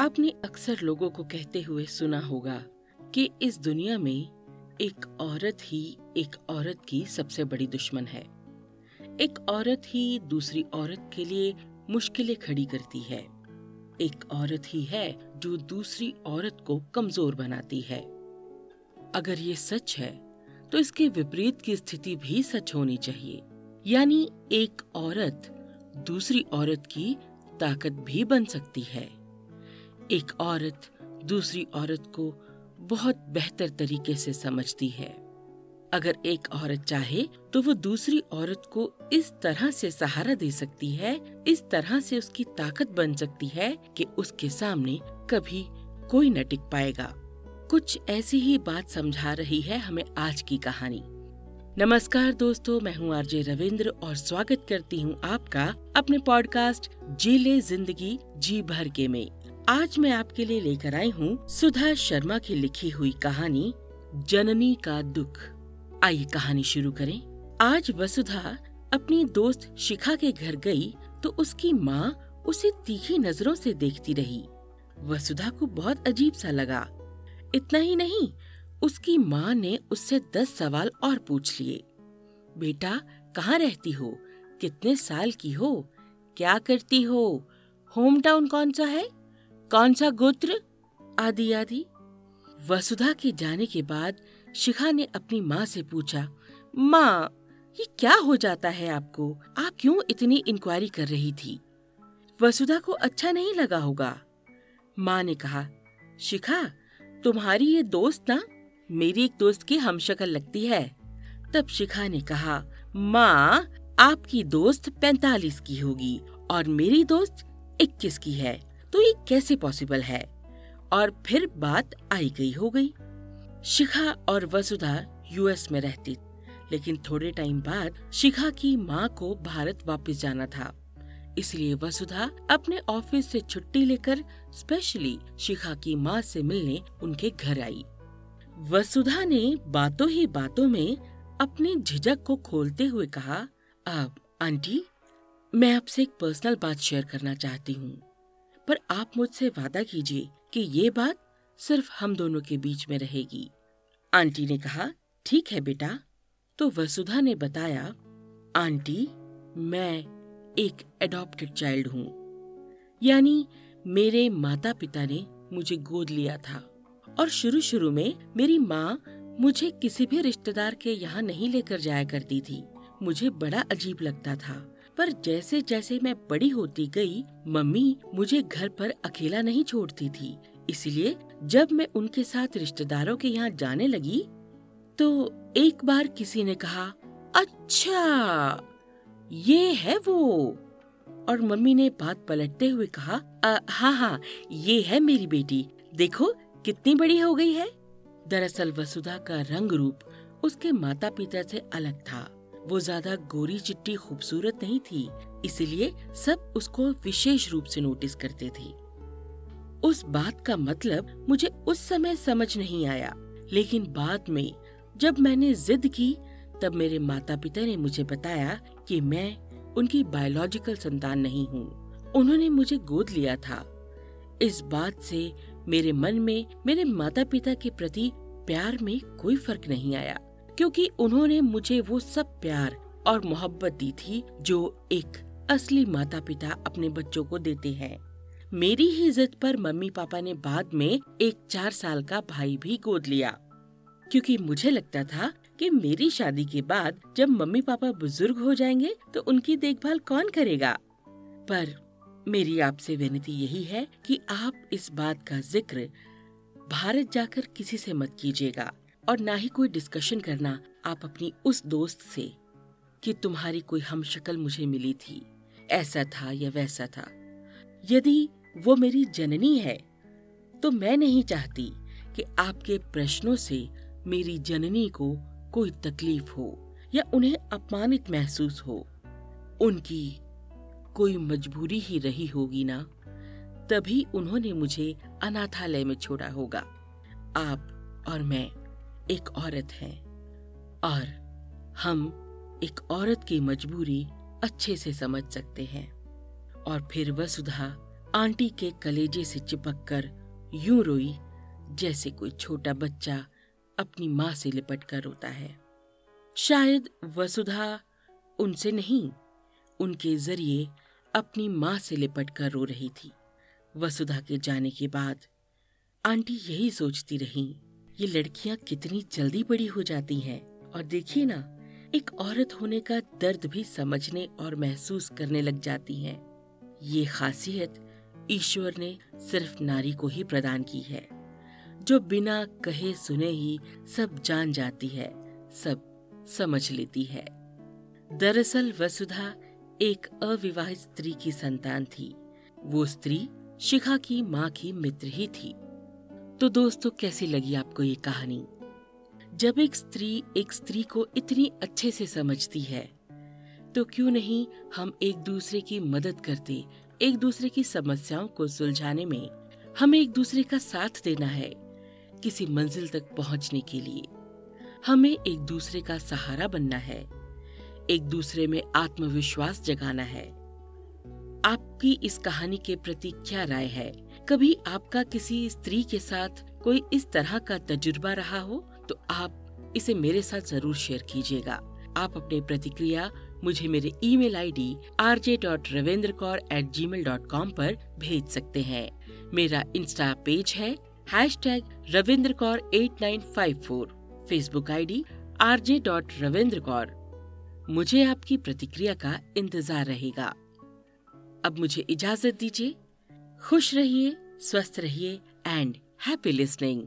आपने अक्सर लोगों को कहते हुए सुना होगा कि इस दुनिया में एक औरत ही एक औरत की सबसे बड़ी दुश्मन है। एक औरत ही दूसरी औरत के लिए मुश्किलें खड़ी करती है। एक औरत ही है जो दूसरी औरत को कमज़ोर बनाती है। अगर ये सच है तो इसके विपरीत की स्थिति भी सच होनी चाहिए। यानी एक औरत दूसरी औरत की ताकत भी बन सकती है। एक औरत दूसरी औरत को बहुत बेहतर तरीके से समझती है। अगर एक औरत चाहे तो वो दूसरी औरत को इस तरह से सहारा दे सकती है, इस तरह से उसकी ताकत बन सकती है कि उसके सामने कभी कोई न टिक पाएगा। कुछ ऐसी ही बात समझा रही है हमें आज की कहानी। नमस्कार दोस्तों, मैं हूँ आरजे रविंद्र और स्वागत करती हूँ आपका अपने पॉडकास्ट जी ले ज़िंदगी जी भर के में। आज मैं आपके लिए लेकर आई हूँ सुधा शर्मा की लिखी हुई कहानी, जननी का दुख। आइए कहानी शुरू करें। आज वसुधा अपनी दोस्त शिखा के घर गई तो उसकी माँ उसे तीखी नज़रों से देखती रही। वसुधा को बहुत अजीब सा लगा। इतना ही नहीं, उसकी माँ ने उससे दस सवाल और पूछ लिए। बेटा, कहाँ रहती हो? कितने साल की हो? क्या करती हो? होम टाउन कौन सा है? कौन सा गोत्र? आदि आदि। वसुधा के जाने के बाद शिखा ने अपनी माँ से पूछा, माँ, ये क्या हो जाता है आपको? आप क्यों इतनी इंक्वायरी कर रही थी? वसुधा को अच्छा नहीं लगा होगा। माँ ने कहा, शिखा, तुम्हारी ये दोस्त ना, मेरी एक दोस्त की हमशक्ल लगती है। तब शिखा ने कहा, माँ, आपकी दोस्त पैंतालीस की होगी और मेरी दोस्त इक्कीस की है। तो ये कैसे पॉसिबल है? और फिर बात आई गई हो गई। शिखा और वसुधा यूएस में रहती, लेकिन थोड़े टाइम बाद शिखा की माँ को भारत वापस जाना था। इसलिए वसुधा अपने ऑफ़िस से छुट्टी लेकर स्पेशली शिखा की माँ से मिलने उनके घर आई। वसुधा ने बातों ही बातों में अपने झिझक को खोलते हुए कहा, अब, आंटी, मैं आपसे एक पर्सनल बात शेयर करना चाहती हूँ। पर आप मुझसे वादा कीजिए कि ये बात सिर्फ़ हम दोनों के बीच में रहेगी। आंटी ने कहा, ठीक है बेटा। तो वसुधा ने बताया, आंटी, मैं एक एडॉप्टेड चाइल्ड हूँ। यानी मेरे माता पिता ने मुझे गोद लिया था और शुरू शुरू में मेरी माँ मुझे किसी भी रिश्तेदार के यहाँ नहीं लेकर जाया करती थी। मुझे बड़ा अजीब लगता था। पर जैसे जैसे मैं बड़ी होती गई, मम्मी मुझे घर पर अकेला नहीं छोड़ती थी। इसलिए जब मैं उनके साथ रिश्तेदारों के यहाँ जाने लगी तो एक बार किसी ने कहा अच्छा ये है वो। और मम्मी ने बात पलटते हुए कहा हाँ हाँ ये है मेरी बेटी। देखो, कितनी बड़ी हो गई है। दरअसल वसुधा का रंग रूप उसके माता पिता से अलग था। वो ज़्यादा गोरी चिट्टी खूबसूरत नहीं थी, इसलिए सब उसको विशेष रूप से नोटिस करते थे। उस बात का मतलब मुझे उस समय समझ नहीं आया, लेकिन बाद में जब मैंने जिद की, तब मेरे माता पिता ने मुझे बताया कि मैं उनकी बायोलॉजिकल संतान नहीं हूँ। उन्होंने मुझे गोद लिया था। इस बात से मेरे मन में मेरे माता पिता के प्रति प्यार में कोई फ़र्क नहीं आया। क्योंकि उन्होंने मुझे वो सब प्यार और मोहब्बत दी थी जो एक असली माता पिता अपने बच्चों को देते हैं। मेरी ही जिद पर मम्मी पापा ने बाद में एक चार साल का भाई भी गोद लिया। क्योंकि मुझे लगता था कि मेरी शादी के बाद जब मम्मी पापा बुज़ुर्ग हो जाएँगे तो उनकी देखभाल कौन करेगा? पर मेरी आपसे विनती यही है कि आप इस बात का ज़िक्र भारत जाकर किसी से मत कीजिएगा। और ना ही कोई डिस्कशन करना आप अपनी उस दोस्त से कि तुम्हारी कोई हम शक्ल मुझे मिली थी। ऐसा था या वैसा था। यदि वो मेरी जननी है तो मैं नहीं चाहती कि आपके प्रश्नों से मेरी जननी को कोई तकलीफ़ हो या उन्हें अपमानित महसूस हो। उनकी कोई मजबूरी ही रही होगी ना, तभी उन्होंने मुझे अनाथालय में छोड़ा होगा। आप और मैं एक औरत है और हम एक औरत की मजबूरी अच्छे से समझ सकते हैं। और फिर वसुधा आंटी के कलेजे से चिपक कर यूँ रोई जैसे कोई छोटा बच्चा अपनी माँ से लिपट कर रोता है। शायद वसुधा उनसे नहीं, उनके ज़रिए अपनी माँ से लिपट कर रो रही थी। वसुधा के जाने के बाद आंटी यही सोचती रही ये लड़कियाँ कितनी जल्दी बड़ी हो जाती हैं। और देखिए ना, एक औरत होने का दर्द भी समझने और महसूस करने लग जाती हैं। ये खासियत ईश्वर ने सिर्फ़ नारी को ही प्रदान की है। जो बिना कहे सुने ही सब जान जाती है, सब समझ लेती है। दरअसल वसुधा एक अविवाहित स्त्री की संतान थी। वो स्त्री शिखा की माँ की मित्र ही थी। तो दोस्तों, कैसी लगी आपको ये कहानी? जब एक स्त्री एक स्त्री को इतनी अच्छे से समझती है तो क्यों नहीं हम एक दूसरे की मदद करते, एक दूसरे की समस्याओं को सुलझाने में हमें एक दूसरे का साथ देना है किसी मंजिल तक पहुँचने के लिए। हमें एक दूसरे का सहारा बनना है, एक दूसरे में आत्मविश्वास जगाना है। आपकी इस कहानी के प्रति क्या राय है? कभी आपका किसी स्त्री के साथ कोई इस तरह का तजुर्बा रहा हो तो आप इसे मेरे साथ ज़रूर शेयर कीजिएगा। आप अपने प्रतिक्रिया मुझे मेरे email ID R J dot Ravinder Kaur at G mail dot com भेज सकते हैं। मेरा इंस्टा पेज है hash tag Ravinder Kaur at nine five four Facebook ID RJ dot Ravinder Kaur मुझे आपकी प्रतिक्रिया का इंतज़ार रहेगा। अब मुझे इजाज़त दीजिए। खुश रहिए स्वस्थ रहिए एंड हैप्पी लिसनिंग